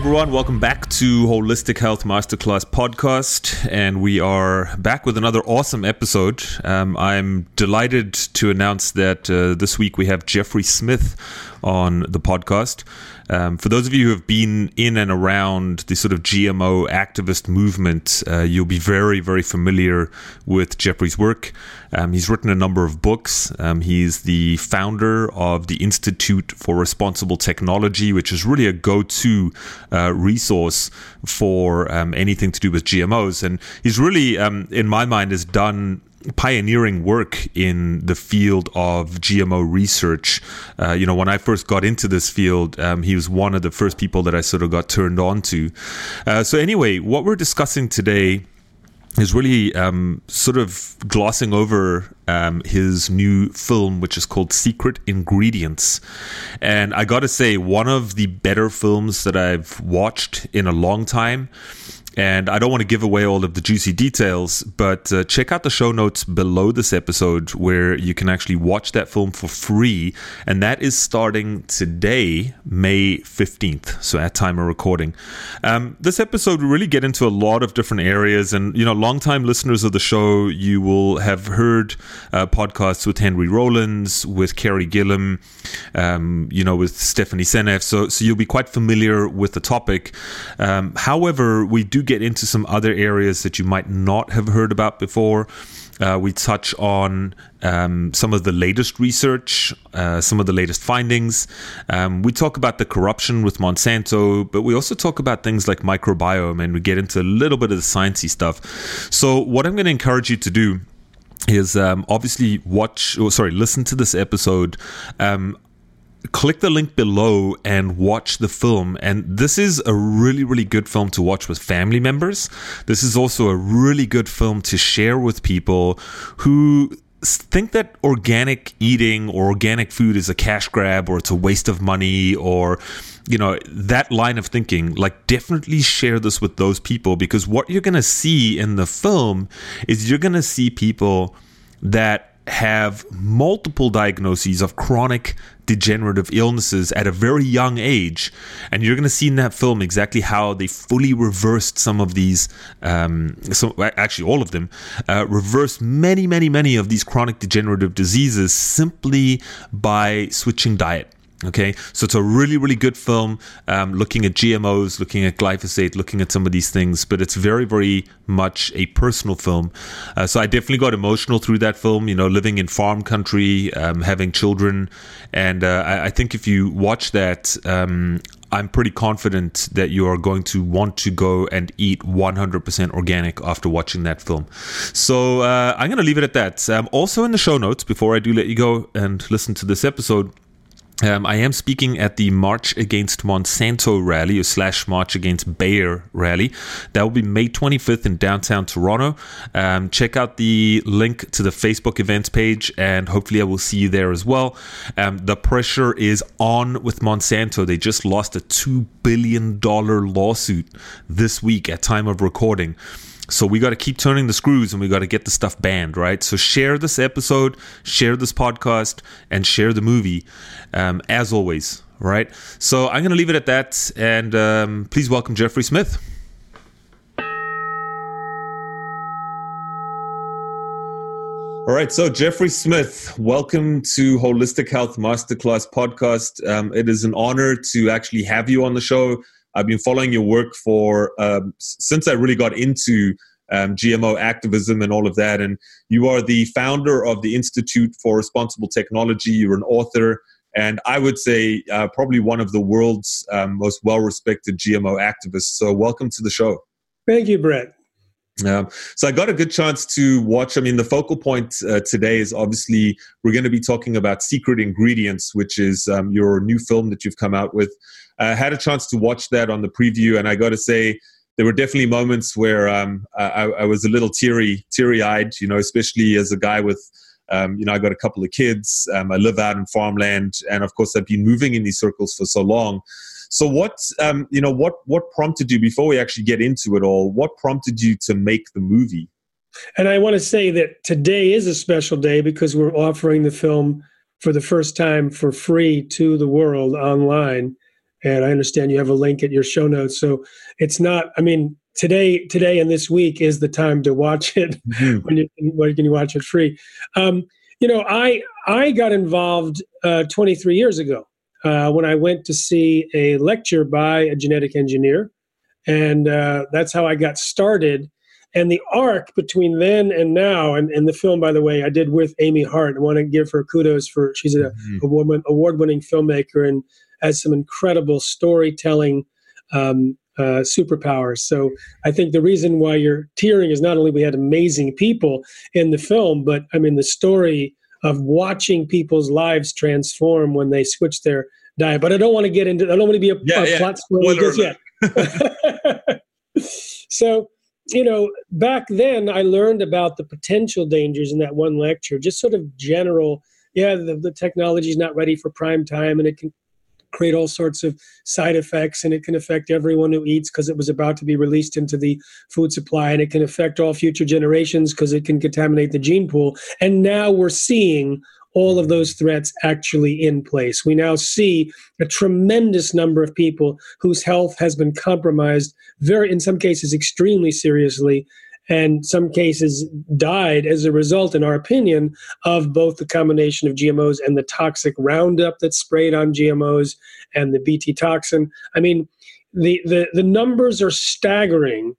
Everyone, welcome back to Holistic Health Masterclass podcast, and we are back with another awesome episode. Um, I'm delighted to announce that uh, this week we have Jeffrey Smith on the podcast. Um, for those of you who have been in and around the sort of GMO activist movement, uh, you'll be very, very familiar with Jeffrey's work. Um, he's written a number of books. Um, he's the founder of the Institute for Responsible Technology, which is really a go to uh, resource for um, anything to do with GMOs. And he's really, um, in my mind, has done pioneering work in the field of GMO research. Uh, you know, when I first got into this field, um, he was one of the first people that I sort of got turned on to. Uh, so, anyway, what we're discussing today is really um, sort of glossing over um, his new film, which is called Secret Ingredients. And I got to say, one of the better films that I've watched in a long time. And I don't want to give away all of the juicy details, but uh, check out the show notes below this episode where you can actually watch that film for free. And that is starting today, May 15th. So at time of recording. Um, this episode, we really get into a lot of different areas. And, you know, longtime listeners of the show, you will have heard uh, podcasts with Henry Rowlands, with Carey Gillam, um, you know, with Stephanie Seneff. So, so you'll be quite familiar with the topic. Um, however, we do get into some other areas that you might not have heard about before. Uh, we touch on um, some of the latest research, uh, some of the latest findings. Um, we talk about the corruption with Monsanto, but we also talk about things like microbiome and we get into a little bit of the sciencey stuff. So, what I'm going to encourage you to do is um, obviously watch, or sorry, listen to this episode. Um, click the link below and watch the film. And this is a really, really good film to watch with family members. This is also a really good film to share with people who think that organic eating or organic food is a cash grab or it's a waste of money or you know that line of thinking like definitely share this with those people because what you're going to see in the film is you're going to see people that have multiple diagnoses of chronic degenerative illnesses at a very young age. And you're going to see in that film exactly how they fully reversed some of these, um, some, actually, all of them, uh, reversed many, many, many of these chronic degenerative diseases simply by switching diet. Okay, so it's a really, really good film um, looking at GMOs, looking at glyphosate, looking at some of these things, but it's very, very much a personal film. Uh, so I definitely got emotional through that film, you know, living in farm country, um, having children. And uh, I, I, think if you watch that, um, I'm pretty confident that you are going to want to go and eat 100% organic after watching that film. So uh, I'm going to leave it at that. Um, also, in the show notes, before I do let you go and listen to this episode, um, I am speaking at the March Against Monsanto rally, slash March Against Bayer rally. That will be May 25th in downtown Toronto. Um, check out the link to the Facebook events page, and hopefully I will see you there as well. Um, the pressure is on with Monsanto. They just lost a $2 billion lawsuit this week at time of recording. So we got to keep turning the screws and we got to get the stuff banned, right? So share this episode, share this podcast, and share the movie um, as always, right? So I'm going to leave it at that. And um, please welcome Jeffrey Smith. All right, so Jeffrey Smith, welcome to Holistic Health Masterclass podcast. Um, it is an honor to actually have you on the show. I've been following your work for um, since I really got into um, GMO activism and all of that. And you are the founder of the Institute for Responsible Technology. You're an author, and I would say uh, probably one of the world's um, most well respected GMO activists. So, welcome to the show. Thank you, Brett. Um, so I got a good chance to watch. I mean, the focal point uh, today is obviously we're going to be talking about Secret Ingredients, which is um, your new film that you've come out with. I had a chance to watch that on the preview, and I got to say, there were definitely moments where um, I, I, was a little teary, teary-eyed. You know, especially as a guy with, um, you know, I got a couple of kids. Um, I live out in farmland, and of course, I've been moving in these circles for so long. So, what, um, you know, what what prompted you before we actually get into it all? What prompted you to make the movie? And I want to say that today is a special day because we're offering the film for the first time for free to the world online and I understand you have a link at your show notes. So it's not. I mean, today, today, and this week is the time to watch it mm-hmm. when you when can you watch it free. Um, you know, I I got involved uh, 23 years ago uh, when I went to see a lecture by a genetic engineer, and uh, that's how I got started. And the arc between then and now, and, and the film, by the way, I did with Amy Hart. I want to give her kudos for she's a mm-hmm. award, award-winning filmmaker and has some incredible storytelling um, uh, superpowers. So I think the reason why you're tearing is not only we had amazing people in the film, but I mean the story of watching people's lives transform when they switch their diet. But I don't want to get into. I don't want to be a, yeah, a yeah. plot spoiler just yet. so you know, back then I learned about the potential dangers in that one lecture. Just sort of general. Yeah, the, the technology is not ready for prime time, and it can create all sorts of side effects and it can affect everyone who eats because it was about to be released into the food supply and it can affect all future generations because it can contaminate the gene pool and now we're seeing all of those threats actually in place. We now see a tremendous number of people whose health has been compromised, very, in some cases, extremely seriously, and some cases died as a result, in our opinion, of both the combination of GMOs and the toxic Roundup that's sprayed on GMOs and the BT toxin. I mean, the, the, the numbers are staggering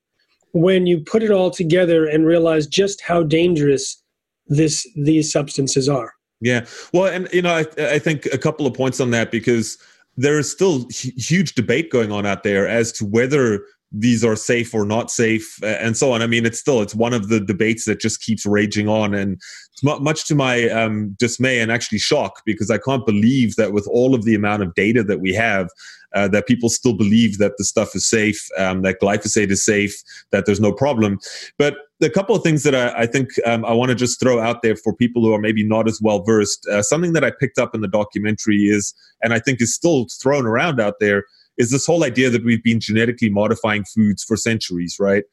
when you put it all together and realize just how dangerous this these substances are. Yeah, well, and you know, I, I think a couple of points on that because there is still huge debate going on out there as to whether these are safe or not safe and so on. I mean it's still it's one of the debates that just keeps raging on and much to my um, dismay and actually shock because i can't believe that with all of the amount of data that we have uh, that people still believe that the stuff is safe um, that glyphosate is safe that there's no problem. But a couple of things that i, I think um, i want to just throw out there for people who are maybe not as well versed uh, something that i picked up in the documentary is and i think is still thrown around out there is this whole idea that we've been genetically modifying foods for centuries, right?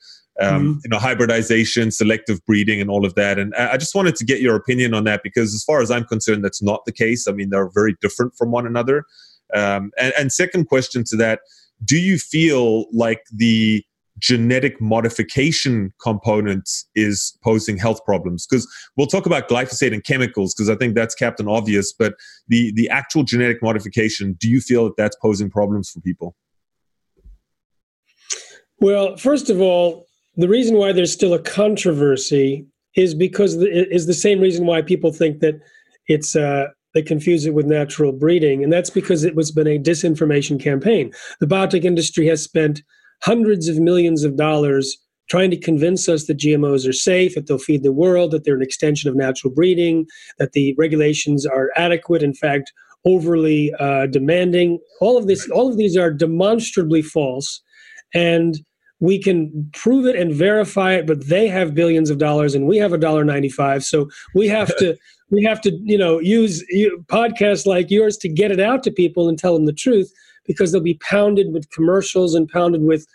Um, mm-hmm. You know, hybridization, selective breeding, and all of that. And I just wanted to get your opinion on that because, as far as I'm concerned, that's not the case. I mean, they're very different from one another. Um, and, and second question to that: Do you feel like the genetic modification component is posing health problems. Because we'll talk about glyphosate and chemicals because i think that's captain obvious but the the actual genetic modification do you feel that that's posing problems for people? Well first of all the reason why there's still a controversy is because is the same reason why people think that it's uh, they confuse it with natural breeding and that's because it was been a disinformation campaign. The biotech industry has spent hundreds of millions of dollars trying to convince us that GMOs are safe, that they'll feed the world, that they're an extension of natural breeding, that the regulations are adequate, in fact, overly uh, demanding. All of this, all of these are demonstrably false, and we can prove it and verify it. But they have billions of dollars, and we have a dollar ninety-five. So we have to. we have to, you know, use podcasts like yours to get it out to people and tell them the truth because they'll be pounded with commercials and pounded with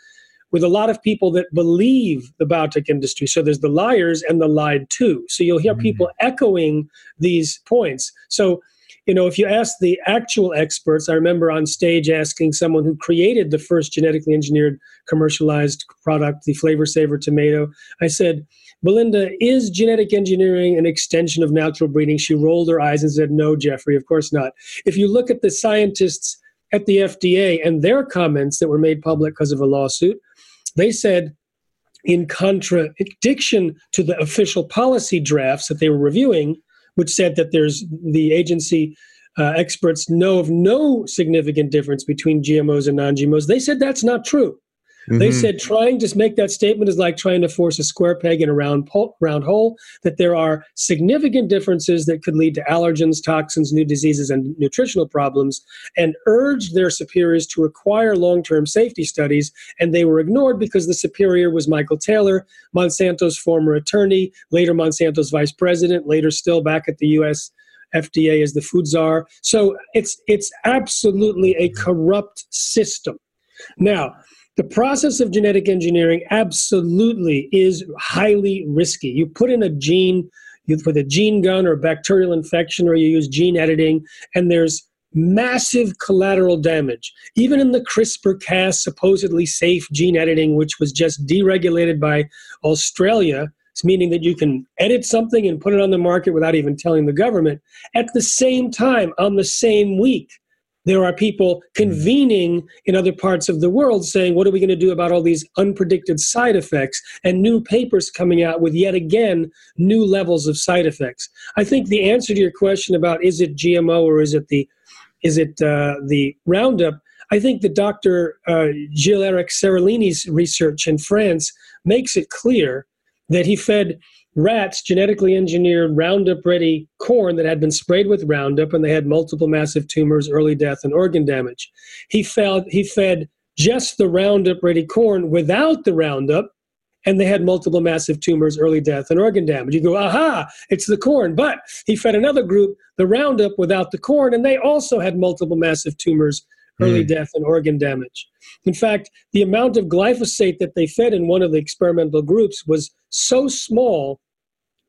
with a lot of people that believe the biotech industry. So there's the liars and the lied to. So you'll hear mm-hmm. people echoing these points. So, you know, if you ask the actual experts, I remember on stage asking someone who created the first genetically engineered commercialized product, the Flavr Savr tomato, I said, Belinda, is genetic engineering an extension of natural breeding? She rolled her eyes and said, No, Jeffrey, of course not. If you look at the scientists at the FDA and their comments that were made public because of a lawsuit, they said, in contradiction to the official policy drafts that they were reviewing, which said that there's the agency uh, experts know of no significant difference between GMOs and non GMOs. They said that's not true. Mm-hmm. They said trying to make that statement is like trying to force a square peg in a round, po- round hole, that there are significant differences that could lead to allergens, toxins, new diseases, and nutritional problems, and urged their superiors to require long term safety studies. And they were ignored because the superior was Michael Taylor, Monsanto's former attorney, later Monsanto's vice president, later still back at the U.S. FDA as the food czar. So it's it's absolutely a corrupt system. Now, the process of genetic engineering absolutely is highly risky. You put in a gene, put a gene gun or bacterial infection, or you use gene editing, and there's massive collateral damage. Even in the CRISPR Cas supposedly safe gene editing, which was just deregulated by Australia, meaning that you can edit something and put it on the market without even telling the government. At the same time, on the same week, there are people convening in other parts of the world saying, What are we going to do about all these unpredicted side effects? And new papers coming out with yet again new levels of side effects. I think the answer to your question about is it GMO or is it the is it uh, the Roundup? I think that Dr. Uh, Gilles-Éric Seralini's research in France makes it clear that he fed rats genetically engineered Roundup ready corn that had been sprayed with Roundup and they had multiple massive tumors, early death, and organ damage. He, fed, he fed just the Roundup ready corn without the Roundup and they had multiple massive tumors, early death, and organ damage. You go, aha, it's the corn. But he fed another group the Roundup without the corn, and they also had multiple massive tumors, early mm. death, and organ damage. In fact, the amount of glyphosate that they fed in one of the experimental groups was so small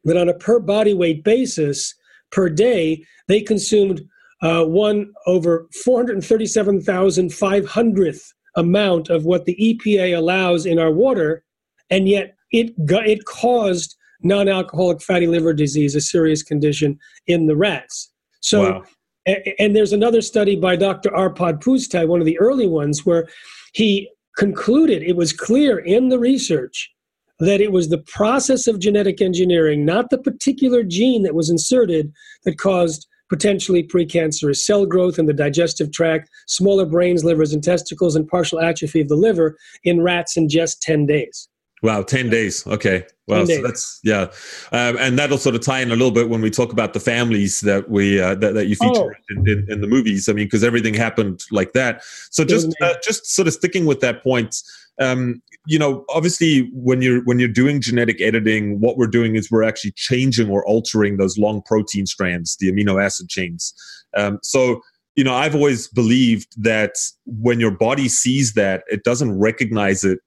that on a per body weight basis per day, they consumed uh, one over 437,500th amount of what the EPA allows in our water, and yet it it caused non-alcoholic fatty liver disease, a serious condition in the rats. So, wow. and, and there's another study by Dr. Arpad Pusztai, one of the early ones, where he concluded it was clear in the research that it was the process of genetic engineering, not the particular gene that was inserted, that caused potentially precancerous cell growth in the digestive tract, smaller brains, livers, and testicles, and partial atrophy of the liver in rats in just 10 days. Wow, 10 days. Okay. Well, so that's, yeah. Um, and that'll sort of tie in a little bit when we talk about the families that we, uh, that, that you feature oh. in, in, in, the movies. I mean, because everything happened like that. So just, uh, just sort of sticking with that point, um, you know, obviously when you're, when you're doing genetic editing, what we're doing is we're actually changing or altering those long protein strands, the amino acid chains. Um, so, you know, I've always believed that when your body sees that, it doesn't recognize it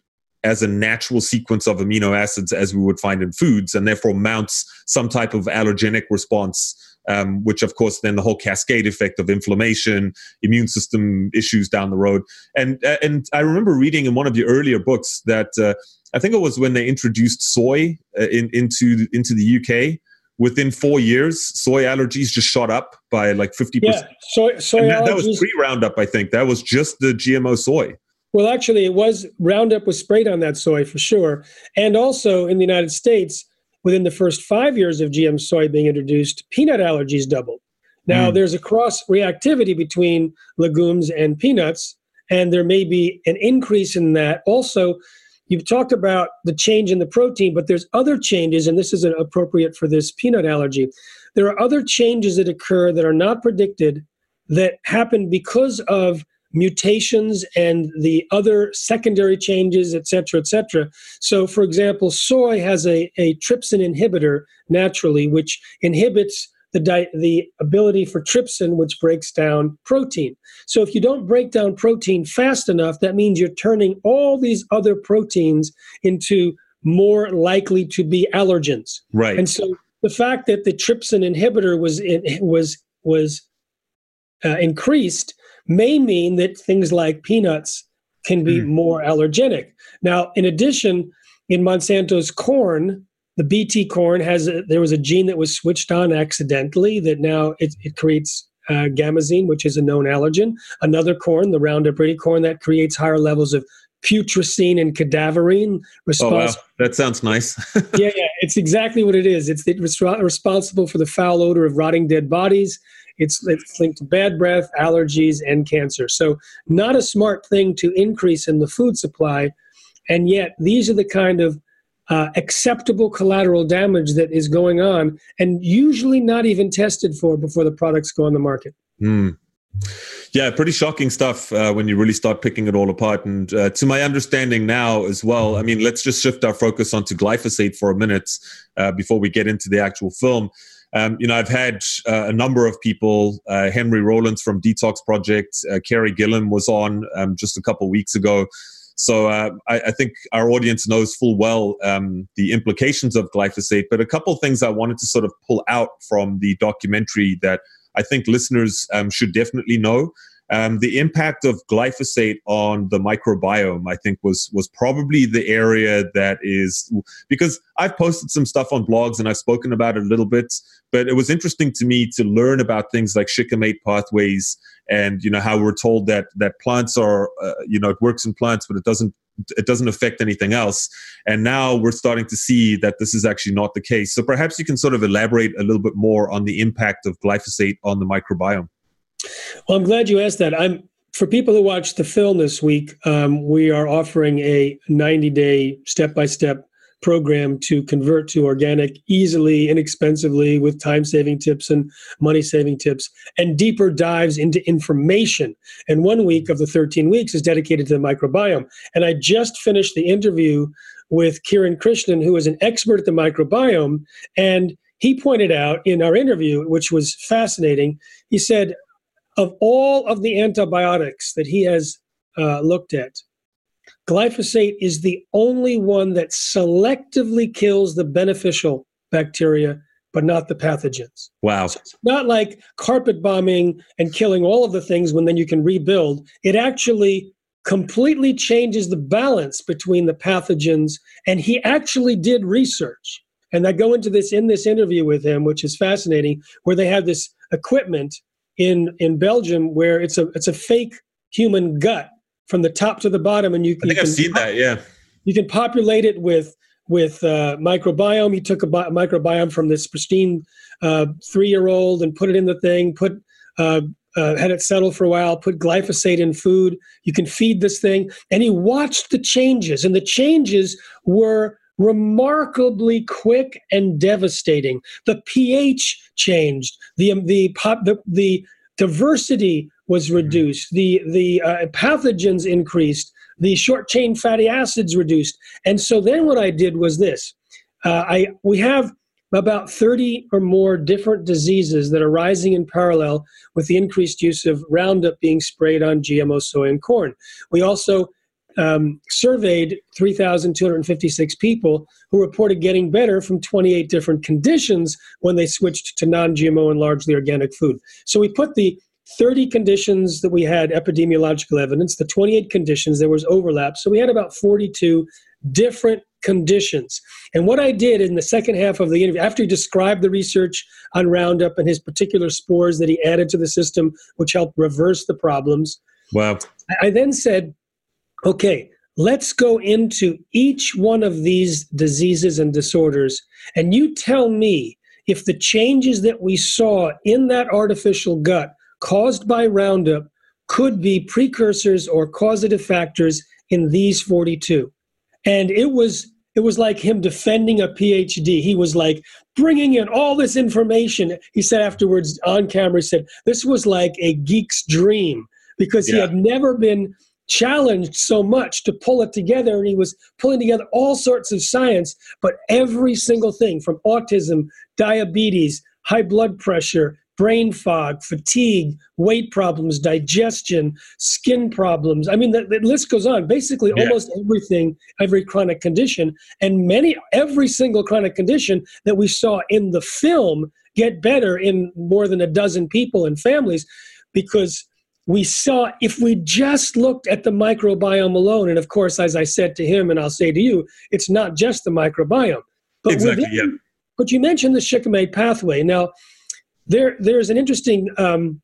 as a natural sequence of amino acids as we would find in foods, and therefore mounts some type of allergenic response, um, which of course then the whole cascade effect of inflammation, immune system issues down the road. And uh, and I remember reading in one of your earlier books that uh, I think it was when they introduced soy uh, in, into into the UK. Within four years, soy allergies just shot up by like fifty percent. Yeah, soy, soy that, that was pre Roundup, I think. That was just the GMO soy. Well, actually, it was Roundup was sprayed on that soy for sure. And also in the United States, within the first five years of GM soy being introduced, peanut allergies doubled. Now, mm. there's a cross reactivity between legumes and peanuts, and there may be an increase in that. Also, you've talked about the change in the protein, but there's other changes, and this isn't appropriate for this peanut allergy. There are other changes that occur that are not predicted that happen because of mutations and the other secondary changes, et cetera, et cetera. So, for example, soy has a, a trypsin inhibitor naturally, which inhibits the, di- the ability for trypsin, which breaks down protein. So, if you don't break down protein fast enough, that means you're turning all these other proteins into more likely to be allergens. Right. And so, the fact that the trypsin inhibitor was in, was was uh, increased may mean that things like peanuts can be mm. more allergenic. Now, in addition, in Monsanto's corn, the BT corn has a, there was a gene that was switched on accidentally that now it, it creates uh, gamma-zein, which is a known allergen. Another corn, the Roundup Ready corn, that creates higher levels of putrescine and cadaverine. Oh wow, that sounds nice. yeah, yeah, it's exactly what it is. It's, it's responsible for the foul odor of rotting dead bodies. It's, it's linked to bad breath, allergies, and cancer. So, not a smart thing to increase in the food supply. And yet, these are the kind of uh, acceptable collateral damage that is going on and usually not even tested for before the products go on the market. Mm. Yeah, pretty shocking stuff uh, when you really start picking it all apart. And uh, to my understanding now as well, I mean, let's just shift our focus onto glyphosate for a minute uh, before we get into the actual film. Um, you know, I've had uh, a number of people, uh, Henry Rowlands from Detox Project, uh, Carey Gillam was on um, just a couple weeks ago. So uh, I, I, think our audience knows full well um, the implications of glyphosate. But a couple things I wanted to sort of pull out from the documentary that I think listeners um, should definitely know. Um, the impact of glyphosate on the microbiome, I think, was was probably the area that is because I've posted some stuff on blogs and I've spoken about it a little bit, but it was interesting to me to learn about things like shikimate pathways and you know how we're told that that plants are uh, you know it works in plants, but it doesn't it doesn't affect anything else. And now we're starting to see that this is actually not the case. So perhaps you can sort of elaborate a little bit more on the impact of glyphosate on the microbiome. Well, I'm glad you asked that. I'm for people who watch the film this week. Um, we are offering a 90 day step by step program to convert to organic easily, inexpensively, with time saving tips and money saving tips, and deeper dives into information. And one week of the 13 weeks is dedicated to the microbiome. And I just finished the interview with Kiran Krishnan, who is an expert at the microbiome. And he pointed out in our interview, which was fascinating, he said, of all of the antibiotics that he has uh, looked at, glyphosate is the only one that selectively kills the beneficial bacteria, but not the pathogens. Wow. So it's not like carpet bombing and killing all of the things when then you can rebuild. It actually completely changes the balance between the pathogens. And he actually did research. And I go into this in this interview with him, which is fascinating, where they have this equipment in in Belgium where it's a it's a fake human gut from the top to the bottom, and you, I think you I've seen that. Yeah, you can populate it with with uh, microbiome. He took a bi- microbiome from this pristine uh, three year old and put it in the thing. Put uh, uh, had it settle for a while. Put glyphosate in food. You can feed this thing, and he watched the changes, and the changes were remarkably quick and devastating. The pH changed. The um, the pop the, the diversity was mm-hmm. reduced. The the uh, pathogens increased. The short chain fatty acids reduced. And so then what I did was this. Uh, I we have about 30 or more different diseases that are rising in parallel with the increased use of Roundup being sprayed on GMO soy and corn. We also um, surveyed 3,256 people who reported getting better from 28 different conditions when they switched to non GMO and largely organic food. So we put the 30 conditions that we had epidemiological evidence, the 28 conditions, there was overlap. So we had about 42 different conditions. And what I did in the second half of the interview, after he described the research on Roundup and his particular spores that he added to the system, which helped reverse the problems. Wow. I then said, okay, let's go into each one of these diseases and disorders, and you tell me if the changes that we saw in that artificial gut caused by Roundup could be precursors or causative factors in these 42. And it was it was like him defending a PhD. He was like bringing in all this information. He said afterwards on camera, he said, this was like a geek's dream because yeah. he had never been challenged so much to pull it together and he was pulling together all sorts of science but every single thing from autism diabetes high blood pressure brain fog fatigue weight problems digestion skin problems i mean the, the list goes on basically yeah. almost everything every chronic condition and many every single chronic condition that we saw in the film get better in more than a dozen people and families because we saw if we just looked at the microbiome alone, and of course, as I said to him, and I'll say to you, it's not just the microbiome. But exactly, within, yeah. But you mentioned the shikimate pathway. Now, there there's an interesting um,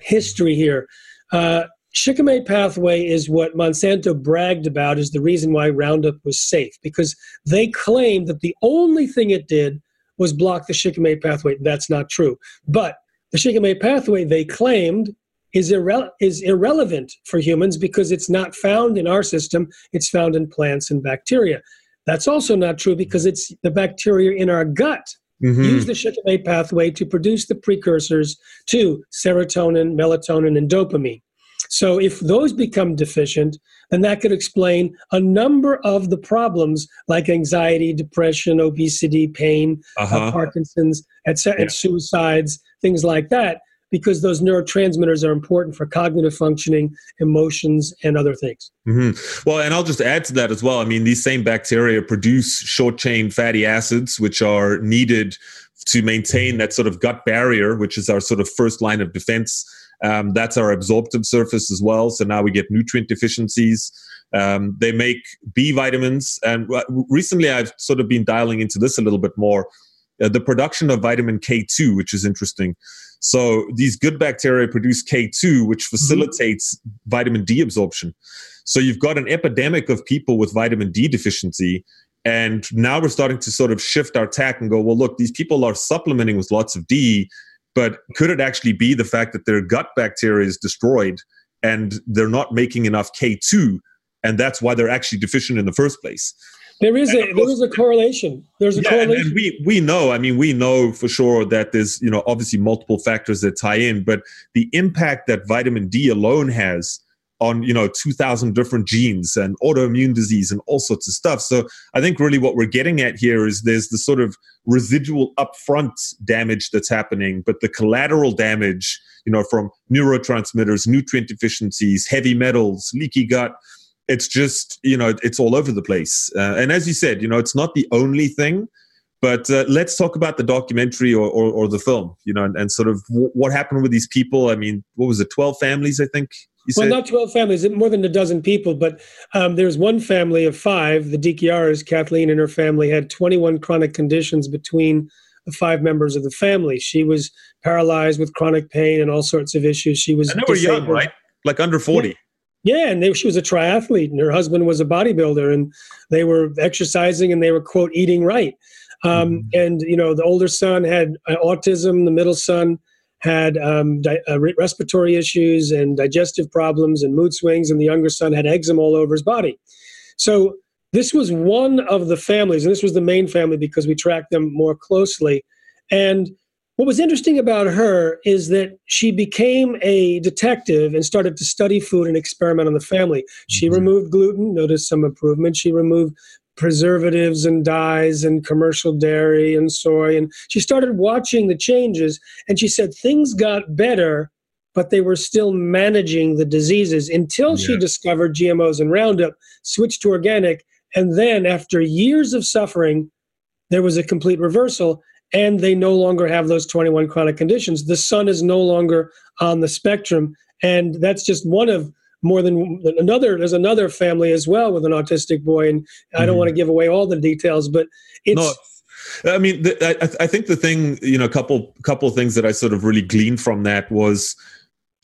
history here. Uh, shikimate pathway is what Monsanto bragged about as the reason why Roundup was safe because they claimed that the only thing it did was block the shikimate pathway. That's not true. But the shikimate pathway, they claimed, is, irre- is irrelevant for humans because it's not found in our system, it's found in plants and bacteria. That's also not true because it's the bacteria in our gut mm-hmm. use the shikimate pathway to produce the precursors to serotonin, melatonin, and dopamine. So if those become deficient, then that could explain a number of the problems like anxiety, depression, obesity, pain, uh, uh-huh. uh, Parkinson's, etc., yeah. suicides, things like that because those neurotransmitters are important for cognitive functioning, emotions, and other things. Mm-hmm. Well, and I'll just add to that as well. I mean, these same bacteria produce short chain fatty acids, which are needed to maintain that sort of gut barrier, which is our sort of first line of defense. Um, that's our absorptive surface as well. So now we get nutrient deficiencies. Um, they make B vitamins. And recently I've sort of been dialing into this a little bit more. Uh, the production of vitamin K2, which is interesting. So these good bacteria produce K2, which mm-hmm. facilitates mm-hmm. vitamin D absorption. So you've got an epidemic of people with vitamin D deficiency. And now we're starting to sort of shift our tack and go, well, look, these people are supplementing with lots of D, but could it actually be the fact that their gut bacteria is destroyed and they're not making enough K2? And that's why they're actually deficient in the first place. There is a there is a correlation. There's a yeah, correlation. And, we we know. I mean, we know for sure that there's you know obviously multiple factors that tie in, but the impact that vitamin D alone has on you know 2000 different genes and autoimmune disease and all sorts of stuff so i think really what we're getting at here is there's the sort of residual upfront damage that's happening but the collateral damage you know from neurotransmitters nutrient deficiencies heavy metals leaky gut it's just you know it's all over the place uh, and as you said you know it's not the only thing but uh, let's talk about the documentary or, or, or the film you know and, and sort of w- what happened with these people i mean what was it 12 families i think well, not 12 families, more than a dozen people, but um, there's one family of five, the DiChiaras, Kathleen and her family had 21 chronic conditions between the five members of the family. She was paralyzed with chronic pain and all sorts of issues. She was. And they were young, right? Like under 40. Yeah. Yeah, and they, she was a triathlete, and her husband was a bodybuilder, and they were exercising and they were quote eating right. Um, mm-hmm. And you know, the older son had uh, autism, the middle son had um, di- uh, respiratory issues and digestive problems and mood swings, and the younger son had eczema all over his body. So this was one of the families, and this was the main family because we tracked them more closely. And what was interesting about her is that she became a detective and started to study food and experiment on the family. She mm-hmm. removed gluten, noticed some improvement. She removed preservatives and dyes and commercial dairy and soy. And she started watching the changes and she said things got better, but they were still managing the diseases until yeah. she discovered GMOs and Roundup, switched to organic. And then, after years of suffering, there was a complete reversal and they no longer have those 21 chronic conditions. The son is no longer on the spectrum. And that's just one of more than another. There's another family as well with an autistic boy. And I don't mm-hmm. want to give away all the details, but it's. No. I mean, the, I, I think the thing, you know, a couple couple of things that I sort of really gleaned from that was,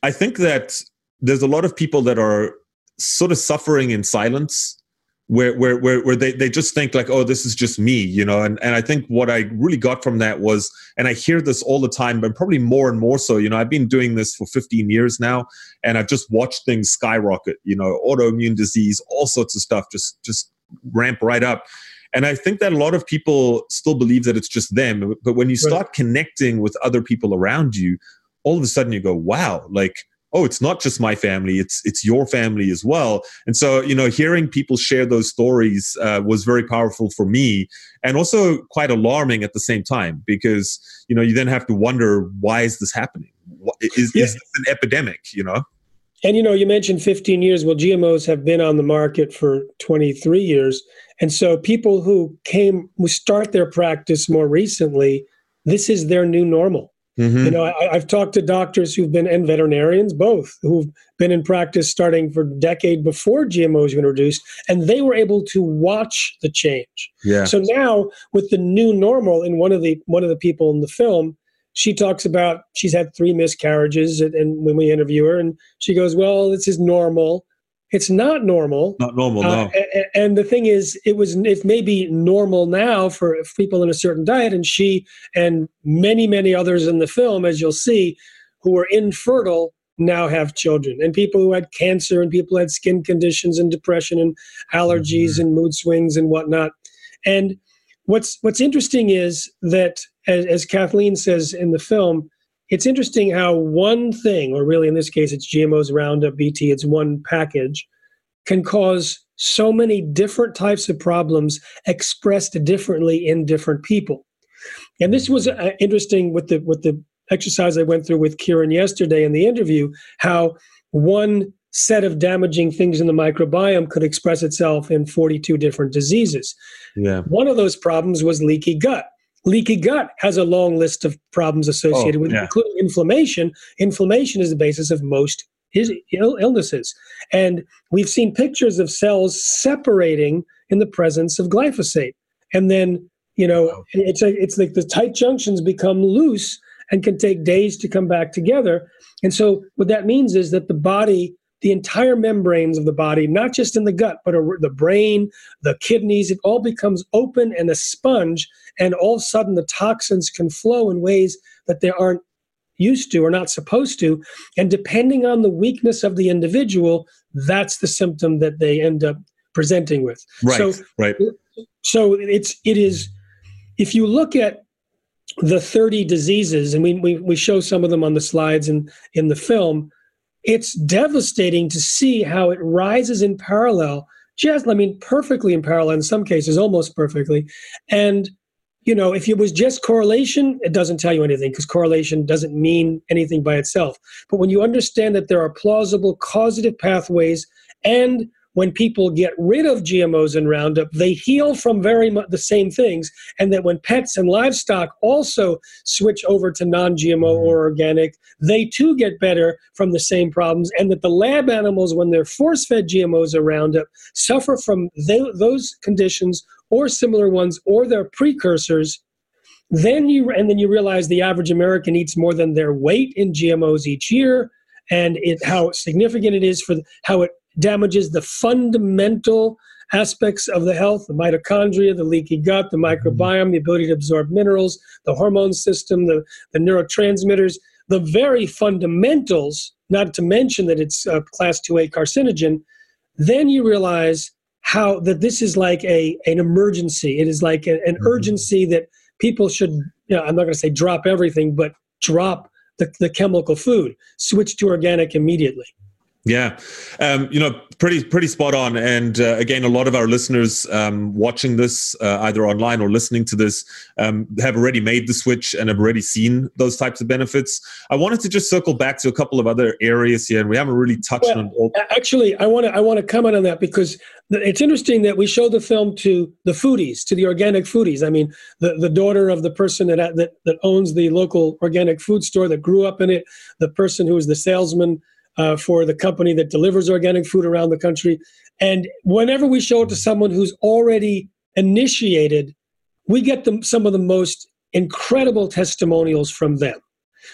I think that there's a lot of people that are sort of suffering in silence where where where, where they, they just think like oh this is just me you know and, and i think what i really got from that was and i hear this all the time but probably more and more so you know i've been doing this for 15 years now and i've just watched things skyrocket you know autoimmune disease all sorts of stuff just just ramp right up and i think that a lot of people still believe that it's just them but when you start right. connecting with other people around you all of a sudden you go wow like oh it's not just my family it's it's your family as well. And so you know hearing people share those stories uh, was very powerful for me and also quite alarming at the same time because you know you then have to wonder why is this happening? Is, yeah. is this an epidemic you know? And you know you mentioned 15 years. Well gmos have been on the market for 23 years. And so people who came who start their practice more recently this is their new normal Mm-hmm. You know, I, have talked to doctors who've been and veterinarians both who've been in practice starting for a decade before GMOs were introduced, and they were able to watch the change. Yeah. So now with the new normal, in one of the one of the people in the film, she talks about she's had three miscarriages, and, and when we interview her, and she goes, "Well, this is normal." It's not normal. Not normal, no. Uh, and the thing is, it was it may be normal now for people in a certain diet, and she and many many others in the film, as you'll see, who were infertile now have children, and people who had cancer, and people who had skin conditions, and depression, and allergies, mm-hmm. and mood swings, and whatnot. And what's what's interesting is that, as, as Kathleen says in the film, it's interesting how one thing, or really in this case, it's GMOs, Roundup, BT, it's one package, can cause so many different types of problems expressed differently in different people. And this was uh, interesting with the with the exercise I went through with Kiran yesterday in the interview, how one set of damaging things in the microbiome could express itself in 42 different diseases. Yeah. One of those problems was leaky gut. Leaky gut has a long list of problems associated Oh, with it, including inflammation. Inflammation is the basis of most Ill- illnesses. And we've seen pictures of cells separating in the presence of glyphosate. And then, you know, it's a, it's like the tight junctions become loose and can take days to come back together. And so what that means is that the body, the entire membranes of the body, not just in the gut, but the brain, the kidneys, it all becomes open and a sponge. And all of a sudden the toxins can flow in ways that they aren't used to or not supposed to. And depending on the weakness of the individual, that's the symptom that they end up presenting with. Right. So right. so it's it is if you look at the 30 diseases and we, we we show some of them on the slides and in the film it's devastating to see how it rises in parallel just i mean perfectly in parallel in some cases almost perfectly. And you know if it was just correlation it doesn't tell you anything because correlation doesn't mean anything by itself. But when you understand that there are plausible causative pathways and when people get rid of GMOs and Roundup, they heal from very much the same things. And that when pets and livestock also switch over to non GMO mm-hmm. or organic, they too get better from the same problems. And that the lab animals, when they're force fed GMOs or Roundup, suffer from tho- those conditions or similar ones or their precursors. Then you and then you realize the average American eats more than their weight in GMOs each year, and it how significant it is for how it damages the fundamental aspects of the health the mitochondria, the leaky gut, the mm-hmm. microbiome, the ability to absorb minerals, the hormone system, the, the neurotransmitters, the very fundamentals, not to mention that it's a class 2A carcinogen. Then you realize how that this is like a, an emergency. It is like a- an mm-hmm. urgency that people should, you know, I'm not going to say drop everything, but drop the, the chemical food, switch to organic immediately. Yeah, um, you know, pretty pretty spot on. And uh, again, a lot of our listeners um, watching this uh, either online or listening to this um, have already made the switch and have already seen those types of benefits. I wanted to just circle back to a couple of other areas here, and we haven't really touched Well, on all. Actually, I want to I want to comment on that because it's interesting that we show the film to the foodies, to the organic foodies. I mean, the, the daughter of the person that, that that owns the local organic food store that grew up in it, the person who is the salesman uh, for the company that delivers organic food around the country, and whenever we show it to someone who's already initiated, we get them some of the most incredible testimonials from them.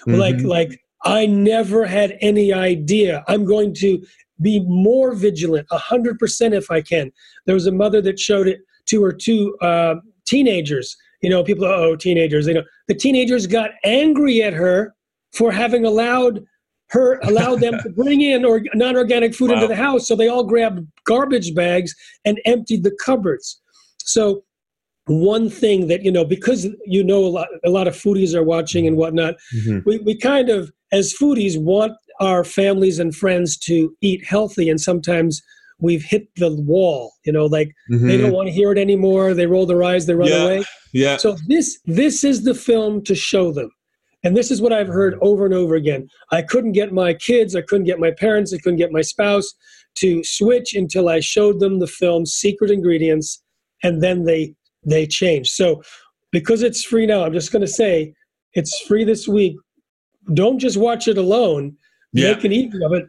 Like Mhm. like i never had any idea. I'm going to be more vigilant 100% if i can. There was a mother that showed it to her two uh, teenagers. You know people oh teenagers. You know the teenagers got angry at her for having allowed her allowed them to bring in or non-organic food into the house. So they all grabbed garbage bags and emptied the cupboards. So one thing that you know because you know a lot a lot of foodies are watching and whatnot Mhm. we, we kind of as foodies want our families and friends to eat healthy. And sometimes we've hit the wall you know like they Mhm. don't want to hear it anymore. They roll their eyes they run Yeah. away. Yeah, so this this is the film to show them and this is what i've heard over and over again. I couldn't get my kids i couldn't get my parents i couldn't get my spouse to switch until i showed them the film's secret ingredients and then they they changed. So because it's free now i'm just going to say it's free this week. Don't just watch it alone. Yeah. make an evening of it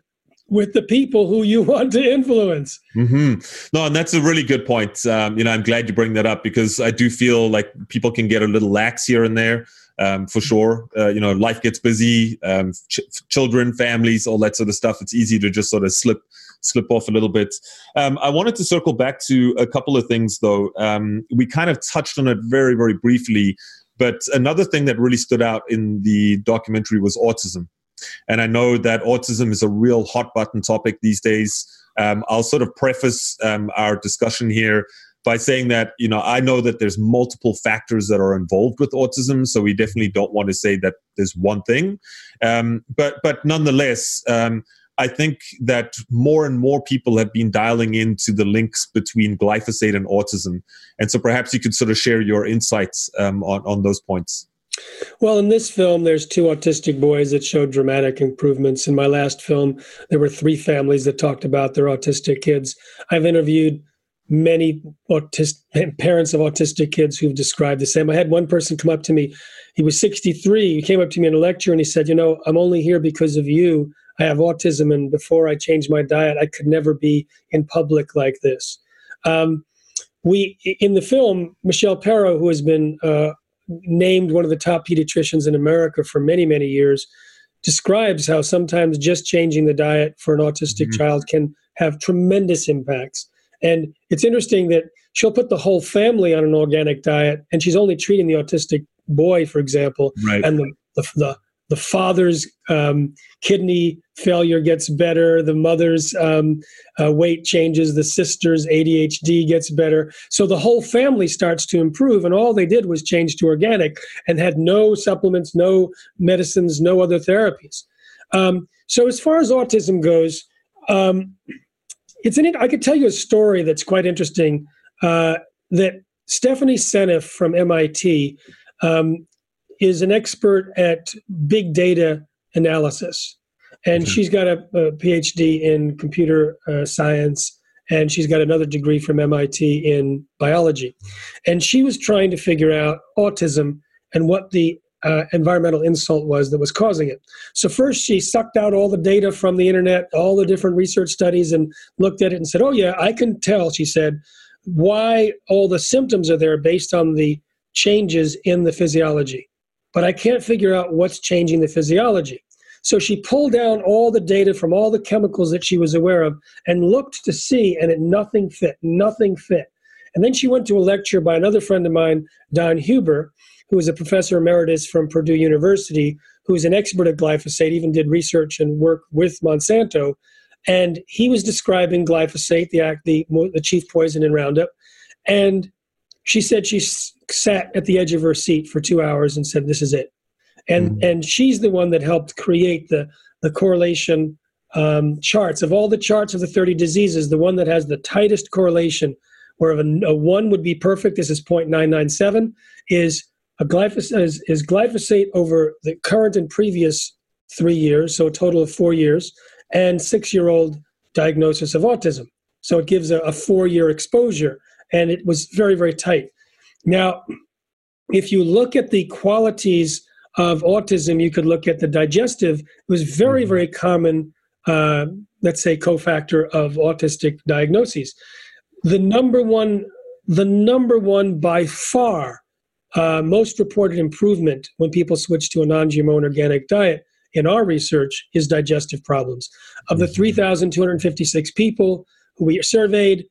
with the people who you want to influence. Hmm No, and that's a really good point. Um, you know, I'm glad you bring that up because I do feel like people can get a little lax here and there, um, for sure. Uh, you know, life gets busy, um, ch- children, families, all that sort of stuff. It's easy to just sort of slip slip off a little bit. Um, I wanted to circle back to a couple of things, though. Um, we kind of touched on it very, very briefly, but another thing that really stood out in the documentary was autism. And I know that autism is a real hot button topic these days. Um, I'll sort of preface um, our discussion here by saying that you know I know that there's multiple factors that are involved with autism, so we definitely don't want to say that there's one thing. Um, but but nonetheless, um, I think that more and more people have been dialing into the links between glyphosate and autism, and so perhaps you could sort of share your insights um, on on those points. Well, in this film, there's two autistic boys that showed dramatic improvements. In my last film, there were three families that talked about their autistic kids. I've interviewed many autistic parents of autistic kids who've described the same. I had one person come up to me. He was 63. He came up to me in a lecture and he said, "You know, I'm only here because of you. I have autism, and before I changed my diet, I could never be in public like this." Um, we in the film, Michelle Perro, who has been uh, named one of the top pediatricians in America for many, many years, describes how sometimes just changing the diet for an autistic mm-hmm. child can have tremendous impacts. And it's interesting that she'll put the whole family on an organic diet, and she's only treating the autistic boy, for example, right. and the, the, the the father's um, kidney failure gets better, the mother's um, uh, weight changes, the sister's ADHD gets better. So the whole family starts to improve. And all they did was change to organic and had no supplements, no medicines, no other therapies. Um, so as far as autism goes, it's an, I could tell you a story that's quite interesting uh, that Stephanie Seneff from MIT um, is an expert at big data analysis. And mm-hmm. she's got a, a, PhD in computer uh, science, and she's got another degree from MIT in biology. And she was trying to figure out autism and what the uh, environmental insult was that was causing it. So, first, she sucked out all the data from the internet, all the different research studies, and looked at it and said, Oh, yeah, I can tell, she said, why all the symptoms are there based on the changes in the physiology but I can't figure out what's changing the physiology. So she pulled down all the data from all the chemicals that she was aware of and looked to see, and it nothing fit, nothing fit. And then she went to a lecture by another friend of mine, Don Huber, who is a professor emeritus from Purdue University, who's an expert at glyphosate, even did research and work with Monsanto. And he was describing glyphosate, the, the, the chief poison in Roundup. And she said she sat at the edge of her seat for two hours and said, "This is it," and mm-hmm. and she's the one that helped create the the correlation um, charts of all the charts of the 30 diseases. The one that has the tightest correlation, where a, a one would be perfect, this is 0.997, is glyphosate is, is glyphosate over the current and previous three years, so a total of four years, and six-year-old diagnosis of autism. So it gives a, a four-year exposure and it was very, very tight. Now, if you look at the qualities of autism, you could look at the digestive. It was very, mm-hmm. very common, uh, let's say, cofactor of autistic diagnoses. The number one, the number one by far, uh, most reported improvement when people switch to a non-GMO and organic diet in our research is digestive problems. Of the mm-hmm. 3,256 people who we surveyed,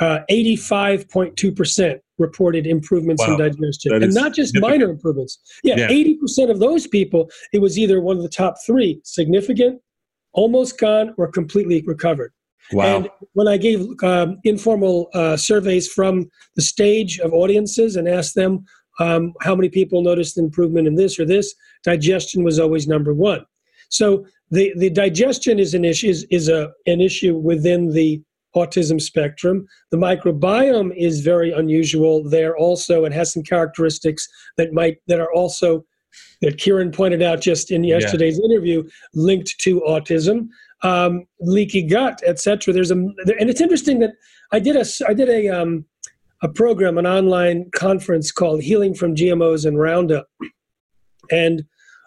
uh, 85.2% reported improvements wow. in digestion and not just minor improvements yeah, yeah 80% of those people it was either one of the top three significant almost gone or completely recovered wow. and when i gave um, informal uh, surveys from the stage of audiences and asked them um, how many people noticed improvement in this or this digestion was always number one so the, the digestion is an issue is, is a, an issue within the autism spectrum. The microbiome is very unusual there also and has some characteristics that might that are also that Kiran pointed out just in yesterday's yeah. interview linked to autism. Um, leaky gut, etc. There's a and it's interesting that I did a I did a um, a program, an online conference called Healing from GMOs and Roundup, and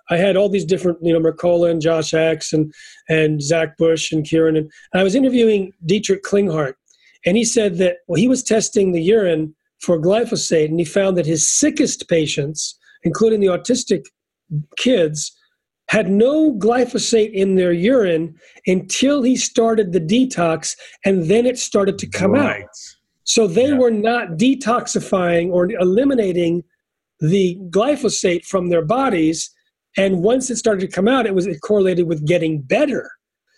I had all these different, you know, Mercola and Josh Axe and and Zach Bush and Kiran, and I was interviewing Dietrich Klinghardt, and he said that well, he was testing the urine for glyphosate, and he found that his sickest patients, including the autistic kids, had no glyphosate in their urine until he started the detox, and then it started to come out. So they yeah. were not detoxifying or eliminating the glyphosate from their bodies and once it started to come out, it was it correlated with getting better.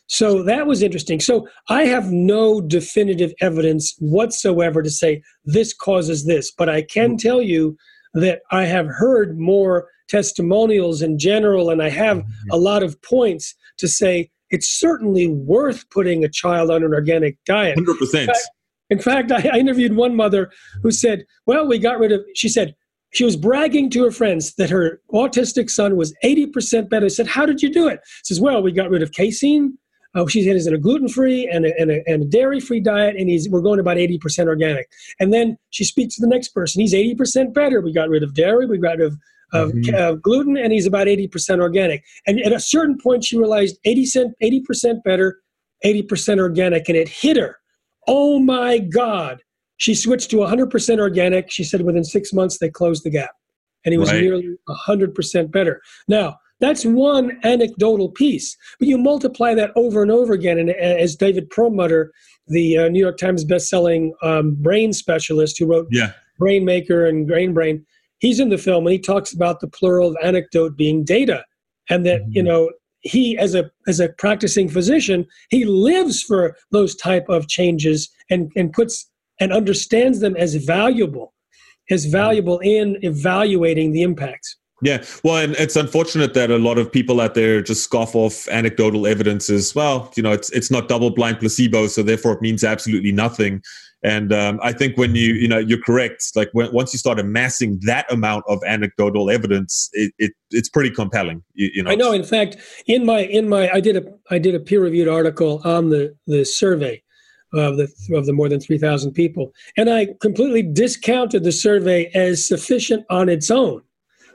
So that was interesting. So I have no definitive evidence whatsoever to say this causes this, but I can mm-hmm. tell you that I have heard more testimonials in general, and I have mm-hmm. a lot of points to say it's certainly worth putting a child on an organic diet. 100%. Fact, in fact I, I interviewed one mother who said, Well, we got rid of, she said, she was bragging to her friends that her autistic son was 80% better. I said, How did you do it? She says, Well, we got rid of casein. Uh, she's in a gluten free and a, and a, and a dairy free diet, and he's we're going about 80% organic. And then she speaks to the next person. He's 80% better. We got rid of dairy, we got rid of, of mm-hmm. uh, gluten, and he's about 80% organic. And at a certain point, she realized 80 cent, 80% better, 80% organic, and it hit her. Oh my God she switched to 100% organic. She said within six months they closed the gap, and he was right. nearly 100% better. Now, that's one anecdotal piece, but you multiply that over and over again. And as David Perlmutter, the uh, New York Times bestselling um, brain specialist who wrote yeah. Brain Maker and Grain Brain, he's in the film and he talks about the plural of anecdote being data, and that mm-hmm. you know he as a as a practicing physician he lives for those type of changes and and puts and understands them as valuable, as valuable in evaluating the impacts. Yeah, well, and it's unfortunate that a lot of people out there just scoff off anecdotal evidence as well. You know, it's it's not double blind placebo, so therefore it means absolutely nothing. And um, I think when you you know you're correct, like when, once you start amassing that amount of anecdotal evidence, it, it it's pretty compelling. You, you know, I know. In fact, in my in my I did a I did a peer reviewed article on the the survey of the of the more than 3000 people and i completely discounted the survey as sufficient on its own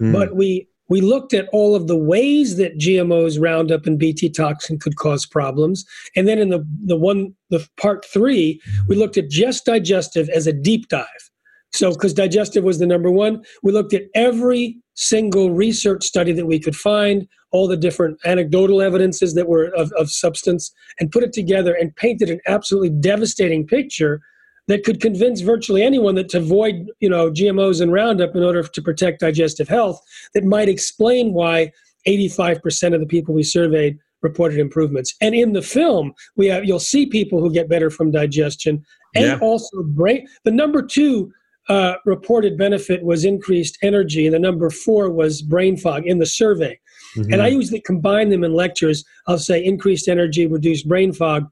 mm. but we we looked at all of the ways that gmos roundup and bt toxin could cause problems. And then in the the one the part 3 we looked at just digestive as a deep dive. So because digestive was the number one we looked at every single research study that we could find, all the different anecdotal evidences that were of, of substance, and put it together and painted an absolutely devastating picture that could convince virtually anyone that to avoid you know GMOs and Roundup in order to protect digestive health that might explain why 85% of the people we surveyed reported improvements. And in the film, we have you'll see people who get better from digestion and yeah. also brain. The number two uh, reported benefit was increased energy, and the number four was brain fog in the survey. Mm-hmm. And I usually combine them in lectures. I'll say increased energy, reduced brain fog,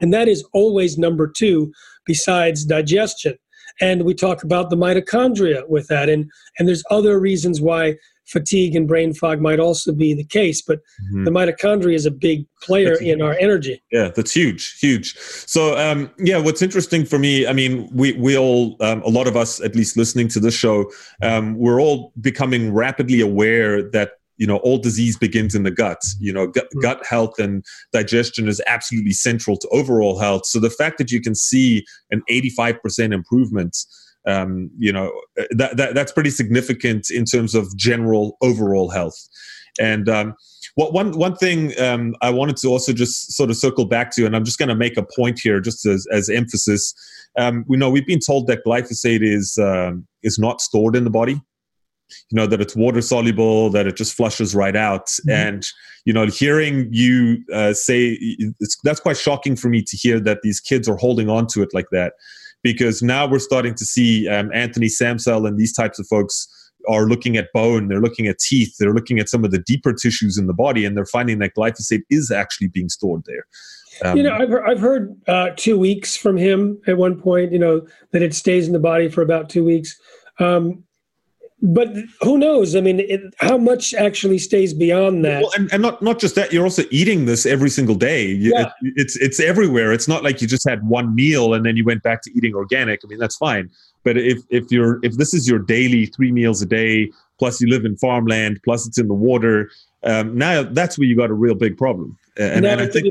and that is always number two besides digestion. And we talk about the mitochondria with that, and and there's other reasons why fatigue and brain fog might also be the case, but mm-hmm. the mitochondria is a big player that's, in our energy. Yeah, that's huge, huge. So, um, yeah, what's interesting for me, I mean, we we all, um, a lot of us, at least listening to this show, um, we're all becoming rapidly aware that you know all disease begins in the gut you know gut, mm-hmm. gut, health and digestion is absolutely central to overall health so the fact that you can see an 85% improvement um, you know that, that that's pretty significant in terms of general overall health. And um, what one one thing um, I wanted to also just sort of circle back to, and I'm just going to make a point here, just as, as emphasis. Um, we know we've been told that glyphosate is um, is not stored in the body. You know that it's water soluble, that it just flushes right out, mm-hmm. and you know, hearing you uh, say that's quite shocking for me to hear that these kids are holding on to it like that because now we're starting to see um, Anthony Samsel and these types of folks are looking at bone, they're looking at teeth, they're looking at some of the deeper tissues in the body, and they're finding that glyphosate is actually being stored there. Um, you know, I've heard, I've heard uh, two weeks from him at one point. You know that it stays in the body for about two weeks. Um, but who knows? I mean, it, how much actually stays beyond that? Well, and, and not not just that. You're also eating this every single day. Yeah. It, it's it's everywhere. It's not like you just had one meal and then you went back to eating organic. I mean, that's fine. But if if you're if this is your daily three meals a day, plus you live in farmland, plus it's in the water, um, now that's where you got a real big problem. And, now and I think.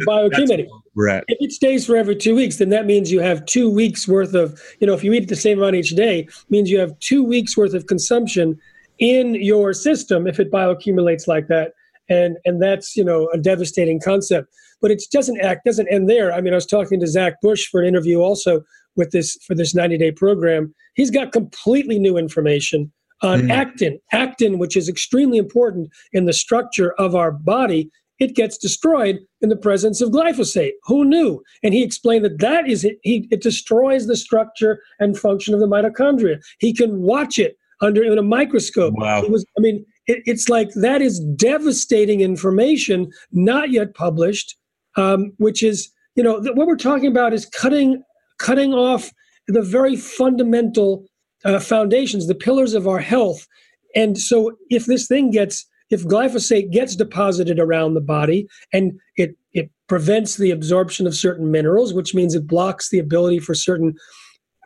We're. If it stays for every two weeks, then that means you have two weeks worth of, you know, if you eat the same amount each day, means you have two weeks worth of consumption in your system if it bioaccumulates like that. And and that's, you know, a devastating concept. But it doesn't act, doesn't end there. I mean, I was talking to Zach Bush for an interview also with this for this 90-day program. He's got completely new information on mm. actin. Actin, which is extremely important in the structure of our body, it gets destroyed in the presence of glyphosate. Who knew? And he explained that that is it. He, it destroys the structure and function of the mitochondria. He can watch it under in a microscope. Wow. It was, I mean, it, it's like that is devastating information, not yet published, um, which is, you know, what we're talking about is cutting cutting off the very fundamental uh, foundations, the pillars of our health. And so, if this thing gets, if glyphosate gets deposited around the body and it it prevents the absorption of certain minerals, which means it blocks the ability for certain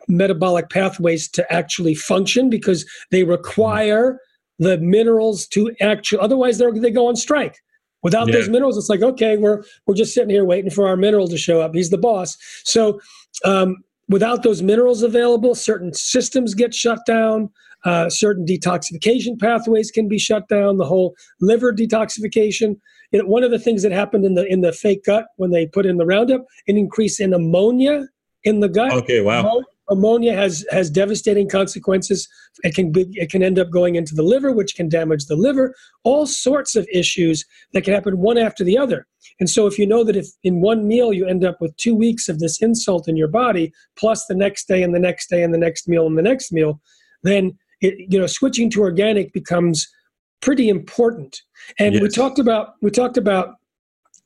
metabolic pathways to actually function because they require the minerals to actually. Otherwise, they they go on strike. Without yeah. those minerals, it's like okay, we're we're just sitting here waiting for our mineral to show up. He's the boss. So um, without those minerals available, certain systems get shut down. Uh, certain detoxification pathways can be shut down. The whole liver detoxification. You know, one of the things that happened in the in the fake gut when they put in the Roundup, an increase in ammonia in the gut. Okay, wow ammonia has has devastating consequences. It can be, it can end up going into the liver, which can damage the liver. All sorts of issues that can happen one after the other. And so, if you know that if in one meal you end up with two weeks of this insult in your body, plus the next day and the next day and the next meal and the next meal, then it, you know switching to organic becomes pretty important. And yes. we talked about we talked about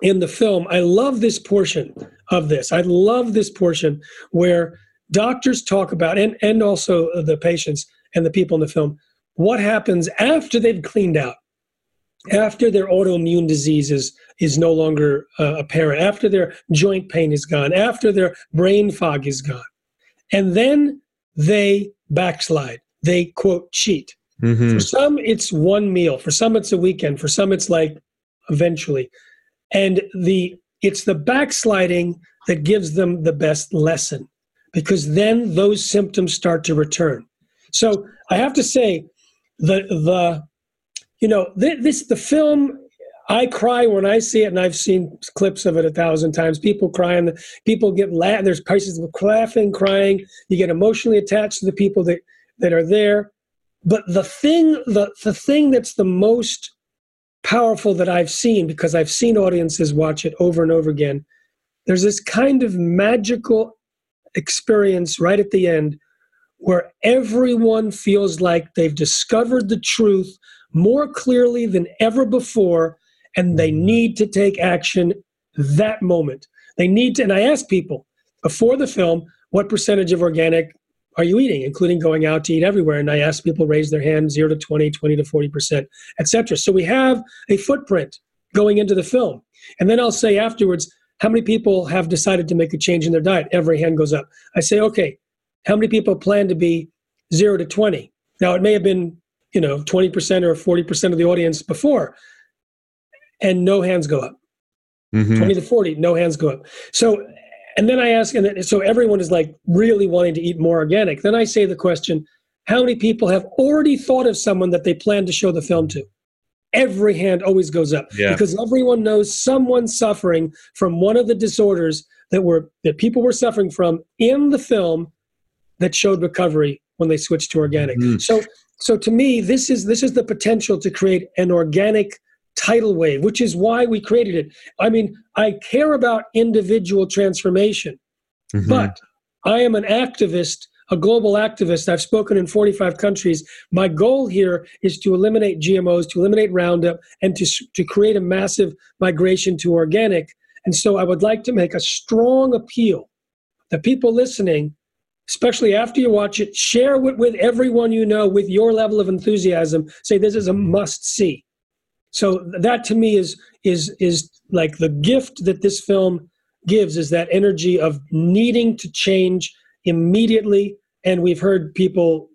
in the film. I love this portion of this. I love this portion where doctors talk about, and, and also the patients and the people in the film, what happens after they've cleaned out, after their autoimmune disease is, is no longer uh, apparent, after their joint pain is gone, after their brain fog is gone. And then they backslide. They quote cheat. Mm-hmm. For some, it's one meal. For some, it's a weekend. For some, it's like eventually. And the it's the backsliding that gives them the best lesson because then those symptoms start to return. So I have to say, the the you know this the film. I cry when I see it, and I've seen clips of it a thousand times. People crying, people get la- There's places of laughing, crying. You get emotionally attached to the people that that are there. But the thing, the the thing that's the most powerful that I've seen, because I've seen audiences watch it over and over again, there's this kind of magical experience right at the end where everyone feels like they've discovered the truth more clearly than ever before and they need to take action that moment. They need to, and I ask people before the film, what percentage of organic are you eating, including going out to eat everywhere? And I ask people raise their hand 0 to 20, 20 to 40%, etc. So we have a footprint going into the film. And then I'll say afterwards, how many people have decided to make a change in their diet? Every hand goes up. I say, okay, how many people plan to be zero to 20? Now, it may have been, you know, 20% or 40% of the audience before, and no hands go up. Mm-hmm. 20 to 40, no hands go up. So, and then I ask, and then, so everyone is like really wanting to eat more organic. Then I say the question, how many people have already thought of someone that they plan to show the film to? Every hand always goes up yeah. because everyone knows someone suffering from one of the disorders that were that people were suffering from in the film that showed recovery when they switched to organic. Mm. So so to me this is this is the potential to create an organic tidal wave, which is why we created it. I mean, I care about individual transformation, mm-hmm. but I am an activist a global activist. I've spoken in 45 countries. My goal here is to eliminate GMOs, to eliminate Roundup, and to, to create a massive migration to organic. And so I would like to make a strong appeal that people listening, especially after you watch it, share it with everyone you know with your level of enthusiasm. Say this is a must see. So that to me is is is like the gift that this film gives is that energy of needing to change immediately. And we've heard people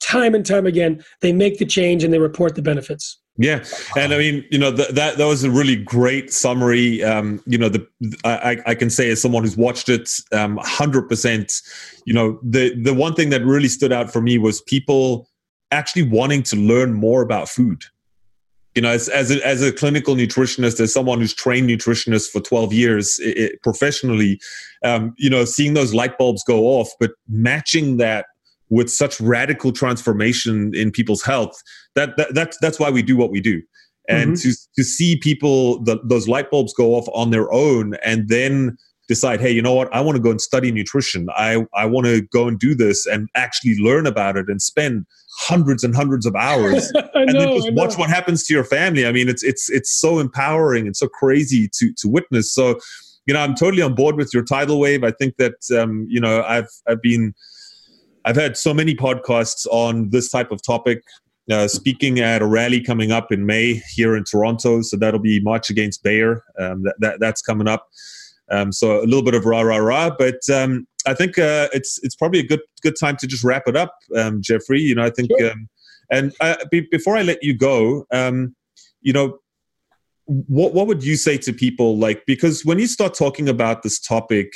time and time again, they make the change and they report the benefits. Yeah, and I mean, you know, th- that that was a really great summary. Um, you know, the I, I can say as someone who's watched it, um, hundred percent. You know, the the one thing that really stood out for me was people actually wanting to learn more about food you know, as as a, as a clinical nutritionist, as someone who's trained nutritionists for 12 years it, it, professionally, um, you know, seeing those light bulbs go off, but matching that with such radical transformation in people's health, that, that that's that's why we do what we do. And mm-hmm. to to see people the, those light bulbs go off on their own, and then decide, hey, you know what? I want to go and study nutrition. I I want to go and do this and actually learn about it and spend hundreds and hundreds of hours and know, then just watch what happens to your family i mean it's it's it's so empowering and so crazy to to witness so you know i'm totally on board with your tidal wave i think that um, you know i've i've been I've had so many podcasts on this type of topic. Uh, speaking at a rally coming up in May here in Toronto, so that'll be March Against Bayer. Um, that, that, that's coming up. Um, so a little bit of rah rah rah, but um, I think uh, it's it's probably a good good time to just wrap it up, um, Jeffrey. You know, I think, sure. Um, and uh, be, before I let you go, um, you know, what what would you say to people like because when you start talking about this topic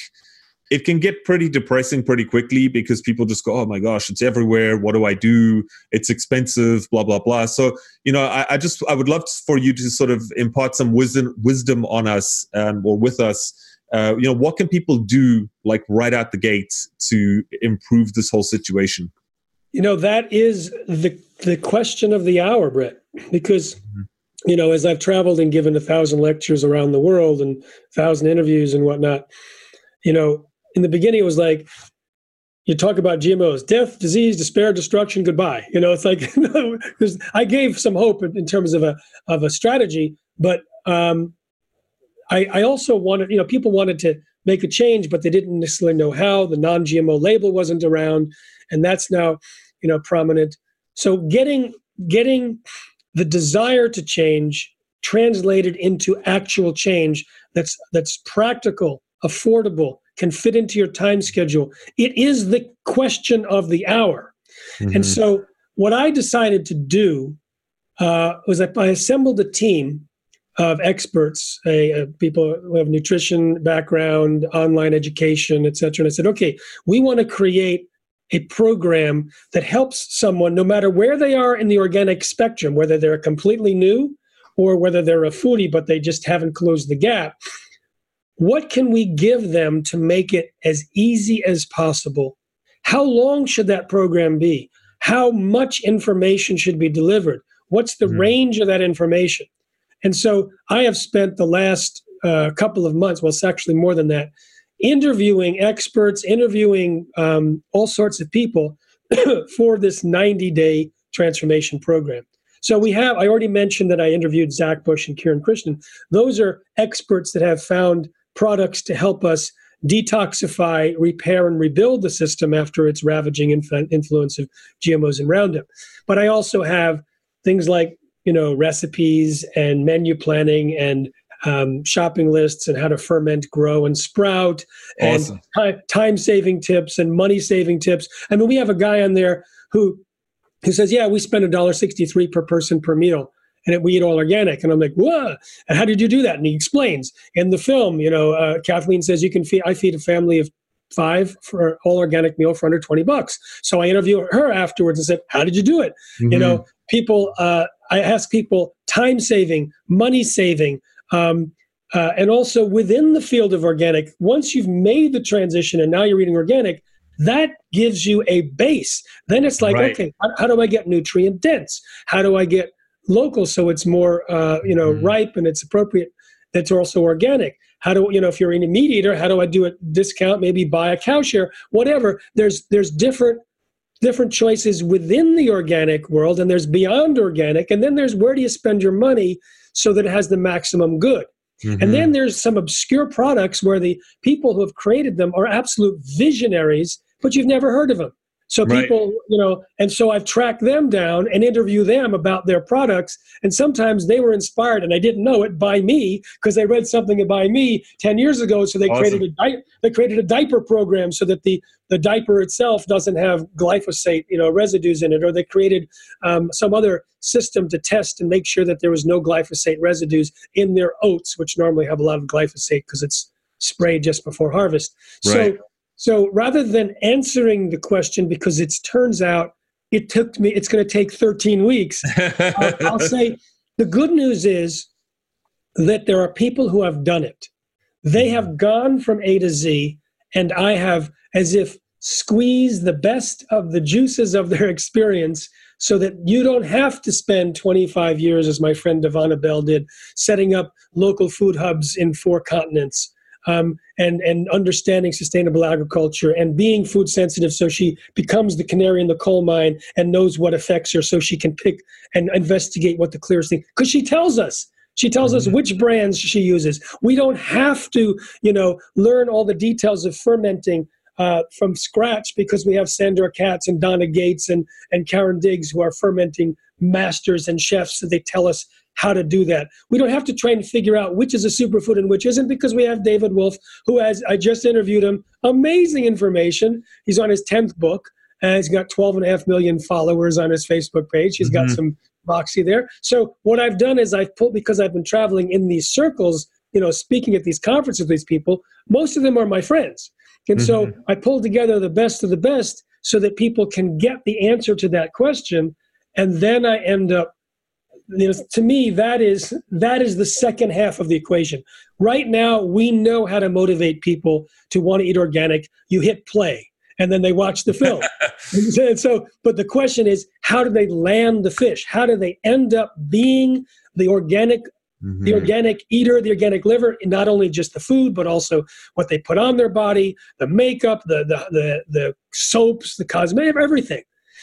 it can get pretty depressing pretty quickly because people just go oh my gosh it's everywhere what do i do it's expensive blah blah blah so you know i, I just i would love for you to sort of impart some wisdom wisdom on us um, or with us uh, you know what can people do like right out the gate to improve this whole situation you know that is the the question of the hour brett because mm-hmm you know, as I've traveled and given a thousand lectures around the world and a thousand interviews and whatnot, you know, in the beginning it was like you talk about GMOs, death, disease, despair, destruction, goodbye. You know, it's like because I gave some hope in, in, terms of a of a strategy, but um, I, I also wanted, you know, people wanted to make a change, but they didn't necessarily know how. The non-GMO label wasn't around, and that's now, you know, prominent. So getting getting the desire to change translated into actual change that's that's practical affordable can fit into your time schedule it is the question of the hour mm-hmm. and so what i decided to do uh, was I, I assembled a team of experts uh, people who have nutrition background online education et cetera and i said okay we want to create a program that helps someone, no matter where they are in the organic spectrum, whether they're completely new or whether they're a foodie but they just haven't closed the gap. What can we give them to make it as easy as possible? How long should that program be? How much information should be delivered? What's the mm-hmm. range of that information? And so I have spent the last uh, couple of months, well, it's actually more than that, interviewing experts, interviewing um, all sorts of people for this 90 day transformation program. So we have, I already mentioned that I interviewed Zach Bush and Kiran Krishnan. Those are experts that have found products to help us detoxify, repair, and rebuild the system after its ravaging influence of GMOs and Roundup. But I also have things like, you know, recipes and menu planning and um, shopping lists and how to ferment, grow, and sprout, awesome. and time saving tips and money saving tips. I mean, we have a guy on there who who says, "Yeah, we spend a dollar sixty three per person per meal." And we eat all organic, and I'm like, "What? And how did you do that?" And he explains in the film. You know, uh, Kathleen says you can feed. I feed a family of five for all organic meal for under 20 bucks. So I interviewed her afterwards and said, How did you do it? Mm-hmm. You know, people, uh, I ask people time saving, money saving, um, uh, and also within the field of organic, once you've made the transition and now you're eating organic, that gives you a base. Then it's like, right. okay, how, how, do I get nutrient dense? How do I get local so it's more, uh, you know, mm. ripe and it's appropriate? That's also organic. How do you know if you're in a meat eater? How do I do a discount? Maybe buy a cow share, whatever. There's there's different different choices within the organic world, and there's beyond organic, and then there's where do you spend your money so that it has the maximum good. Mm-hmm. And then there's some obscure products where the people who have created them are absolute visionaries, but you've never heard of them. So people, right. you know, and so I've tracked them down and interview them about their products. And sometimes they were inspired, and I didn't know it by me because they read something by me ten years ago. So they awesome. created a di- they created a diaper program so that the the diaper itself doesn't have glyphosate, you know, residues in it, or they created um, some other system to test and make sure that there was no glyphosate residues in their oats, which normally have a lot of glyphosate because it's sprayed just before harvest. Right. So so rather than answering the question, because it turns out it took me, it's going to take 13 weeks, I'll, I'll say the good news is that there are people who have done it. They have mm-hmm. gone from A to Z, and I have, as if, squeezed the best of the juices of their experience so that you don't have to spend 25 years, as my friend Devana Bell did, setting up local food hubs in four continents um, and and understanding sustainable agriculture and being food sensitive, so she becomes the canary in the coal mine and knows what affects her, so she can pick and investigate what the clearest thing. Because she tells us. She tells us mm-hmm. which brands she uses. We don't have to, you know, learn all the details of fermenting uh, from scratch because we have Sandor Katz and Donna Gates and, and Karen Diggs who are fermenting masters and chefs. So they tell us how to do that. We don't have to try and figure out which is a superfood and which isn't because we have David Wolfe, who has, I just interviewed him, amazing information. He's on his 10th book. and he's got 12 and a half million followers on his Facebook page. He's mm-hmm. got some moxie there. So what I've done is I've pulled, because I've been traveling in these circles, you know, speaking at these conferences with these people, most of them are my friends. And mm-hmm. so I pulled together the best of the best so that people can get the answer to that question. And then I end up you know, to me that is that is the second half of the equation. Right now we know how to motivate people to want to eat organic. You hit play and then they watch the film. And so but the question is how do they land the fish? How do they end up being the organic mm-hmm. the organic eater the organic liver not only just the food but also what they put on their body the makeup the the the, the soaps the cosmetic everything.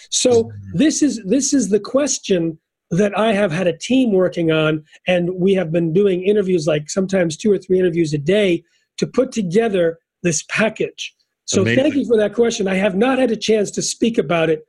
So mm-hmm. this is this is the question that I have had a team working on, and we have been doing interviews like sometimes two or three interviews a day to put together this package. So Amazing. thank you for that question. I have not had a chance to speak about it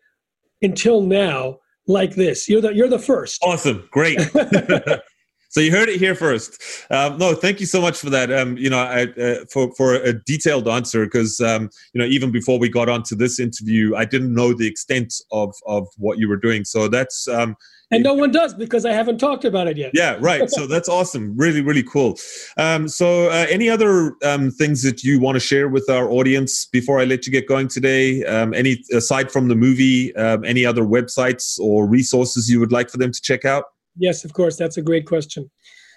until now like this. You're the you're the first. Awesome. Great. so you heard it here first. Um, no, thank you so much for that. Um, you know, I, uh, for for a detailed answer because um, you know even before we got onto this interview, I didn't know the extent of of what you were doing. So that's um, and no one does because I haven't talked about it yet. Yeah, right. So that's awesome. Really, really cool. Um, so, uh, any other um, things that you want to share with our audience before I let you get going today? Um, any aside from the movie, um, any other websites or resources you would like for them to check out? Yes, of course. That's a great question.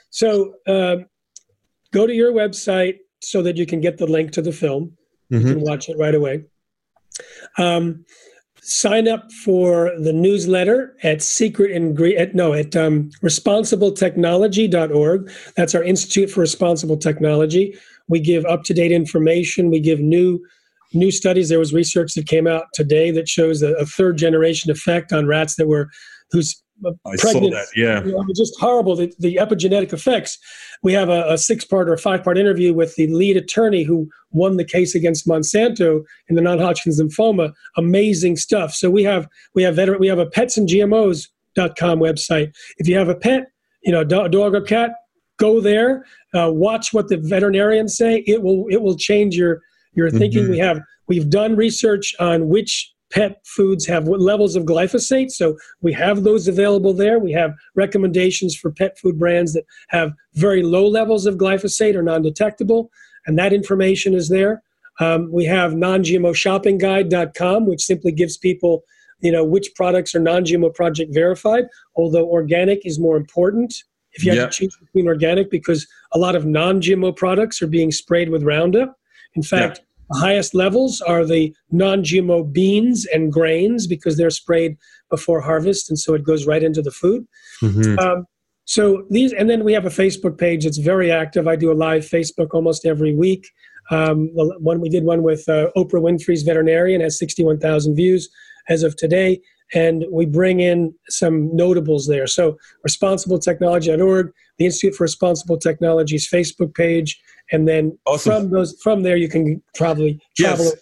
So, um, go to your website so that you can get the link to the film. Mm-hmm. You can watch it right away. Sign up for the newsletter at secret ingredient no at um, responsibletechnology.org that's our institute for responsible technology. We give up-to-date information. We give new new studies. There was research that came out today that shows a, a third generation effect on rats that were whose I pregnant, saw that. Yeah, you know, just horrible. The, the, epigenetic effects. We have a, a six-part or five-part interview with the lead attorney who won the case against Monsanto in the non-Hodgkin's lymphoma. Amazing stuff. So we have we have veteran, we have a petsandgmos.com website. If you have a pet, you know, dog or cat, go there. Uh, watch what the veterinarians say. It will it will change your your thinking. Mm-hmm. We have we've done research on which pet foods have levels of glyphosate. So we have those available there. We have recommendations for pet food brands that have very low levels of glyphosate or non detectable, and that information is there. Um, we have non-GMOshoppingguide.com, which simply gives people, you know, which products are non-GMO project verified. Although organic is more important if you have to choose between organic, because a lot of non-GMO products are being sprayed with Roundup. In fact, the highest levels are the non GMO beans and grains because they're sprayed before harvest, and so it goes right into the food. Mm-hmm. Um, so these, and then we have a Facebook page that's very active. I do a live Facebook almost every week. Um, one we did one with uh, Oprah Winfrey's veterinarian has 61,000 views as of today, and we bring in some notables there. So responsibletechnology.org, the Institute for Responsible Technology's Facebook page, and then awesome. from those from there you can probably travel. Yes.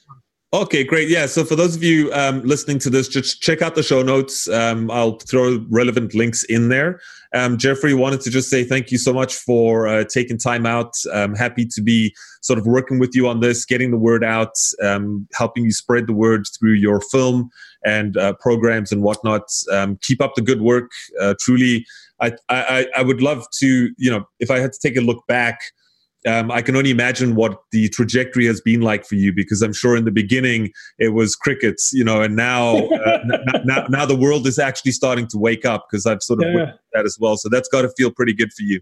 Okay, great. Yeah. So for those of you um, listening to this, just check out the show notes. Um, I'll throw relevant links in there. Um, Jeffrey wanted to just say thank you so much for uh, taking time out. I'm happy to be sort of working with you on this, getting the word out, um, helping you spread the word through your film and uh, programs and whatnot. Um, keep up the good work. Uh, truly, I, I, I would love to, you know, if I had to take a look back um, I can only imagine what the trajectory has been like for you because I'm sure in the beginning it was crickets, you know, and now uh, n- now, now the world is actually starting to wake up because I've sort of yeah. that as well. So that's got to feel pretty good for you.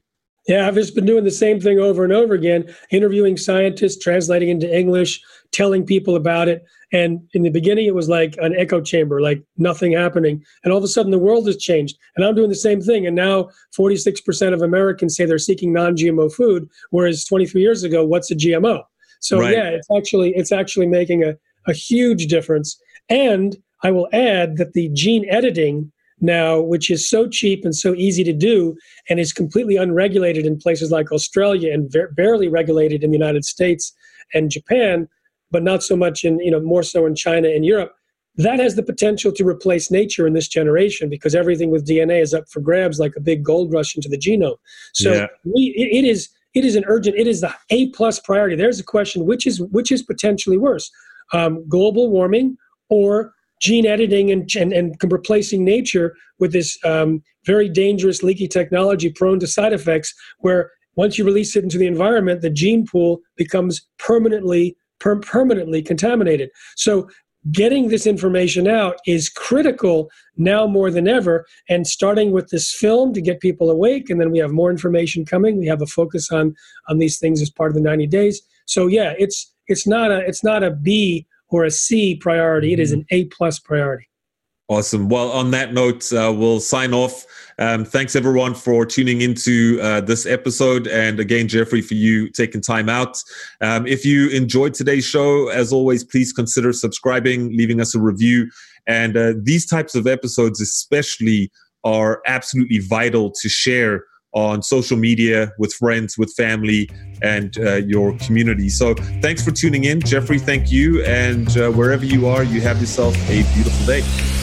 Yeah, I've just been doing the same thing over and over again, interviewing scientists, translating into English, telling people about it. And in the beginning, it was like an echo chamber, like nothing happening. And all of a sudden, the world has changed. And I'm doing the same thing. And now 46% of Americans say they're seeking non GMO food, whereas 23 years ago, what's a GMO? So, right. yeah, it's actually, it's actually making a, a huge difference. And I will add that the gene editing now, which is so cheap and so easy to do, and is completely unregulated in places like Australia and ver- barely regulated in the United States and Japan, but not so much in you know more so in China and Europe. That has the potential to replace nature in this generation because everything with DNA is up for grabs like a big gold rush into the genome. So yeah. we, it, it is it is an urgent. It is the A plus priority. There's a question: which is which is potentially worse, um, global warming or gene editing and, and, and replacing nature with this um, very dangerous leaky technology prone to side effects where once you release it into the environment the gene pool becomes permanently per- permanently contaminated. So getting this information out is critical now more than ever and starting with this film to get people awake and then we have more information coming. We have a focus on on these things as part of the 90 days. So yeah it's it's not a it's not a b or a c priority it is mm-hmm. an a plus priority Awesome. Well, on that note, uh, we'll sign off. Um, thanks everyone for tuning into uh, this episode. And again, Jeffrey, for you taking time out. Um, if you enjoyed today's show, as always, please consider subscribing, leaving us a review. And uh, these types of episodes, especially, are absolutely vital to share on social media with friends, with family, and uh, your community. So thanks for tuning in. Jeffrey, thank you. And uh, wherever you are, you have yourself a beautiful day.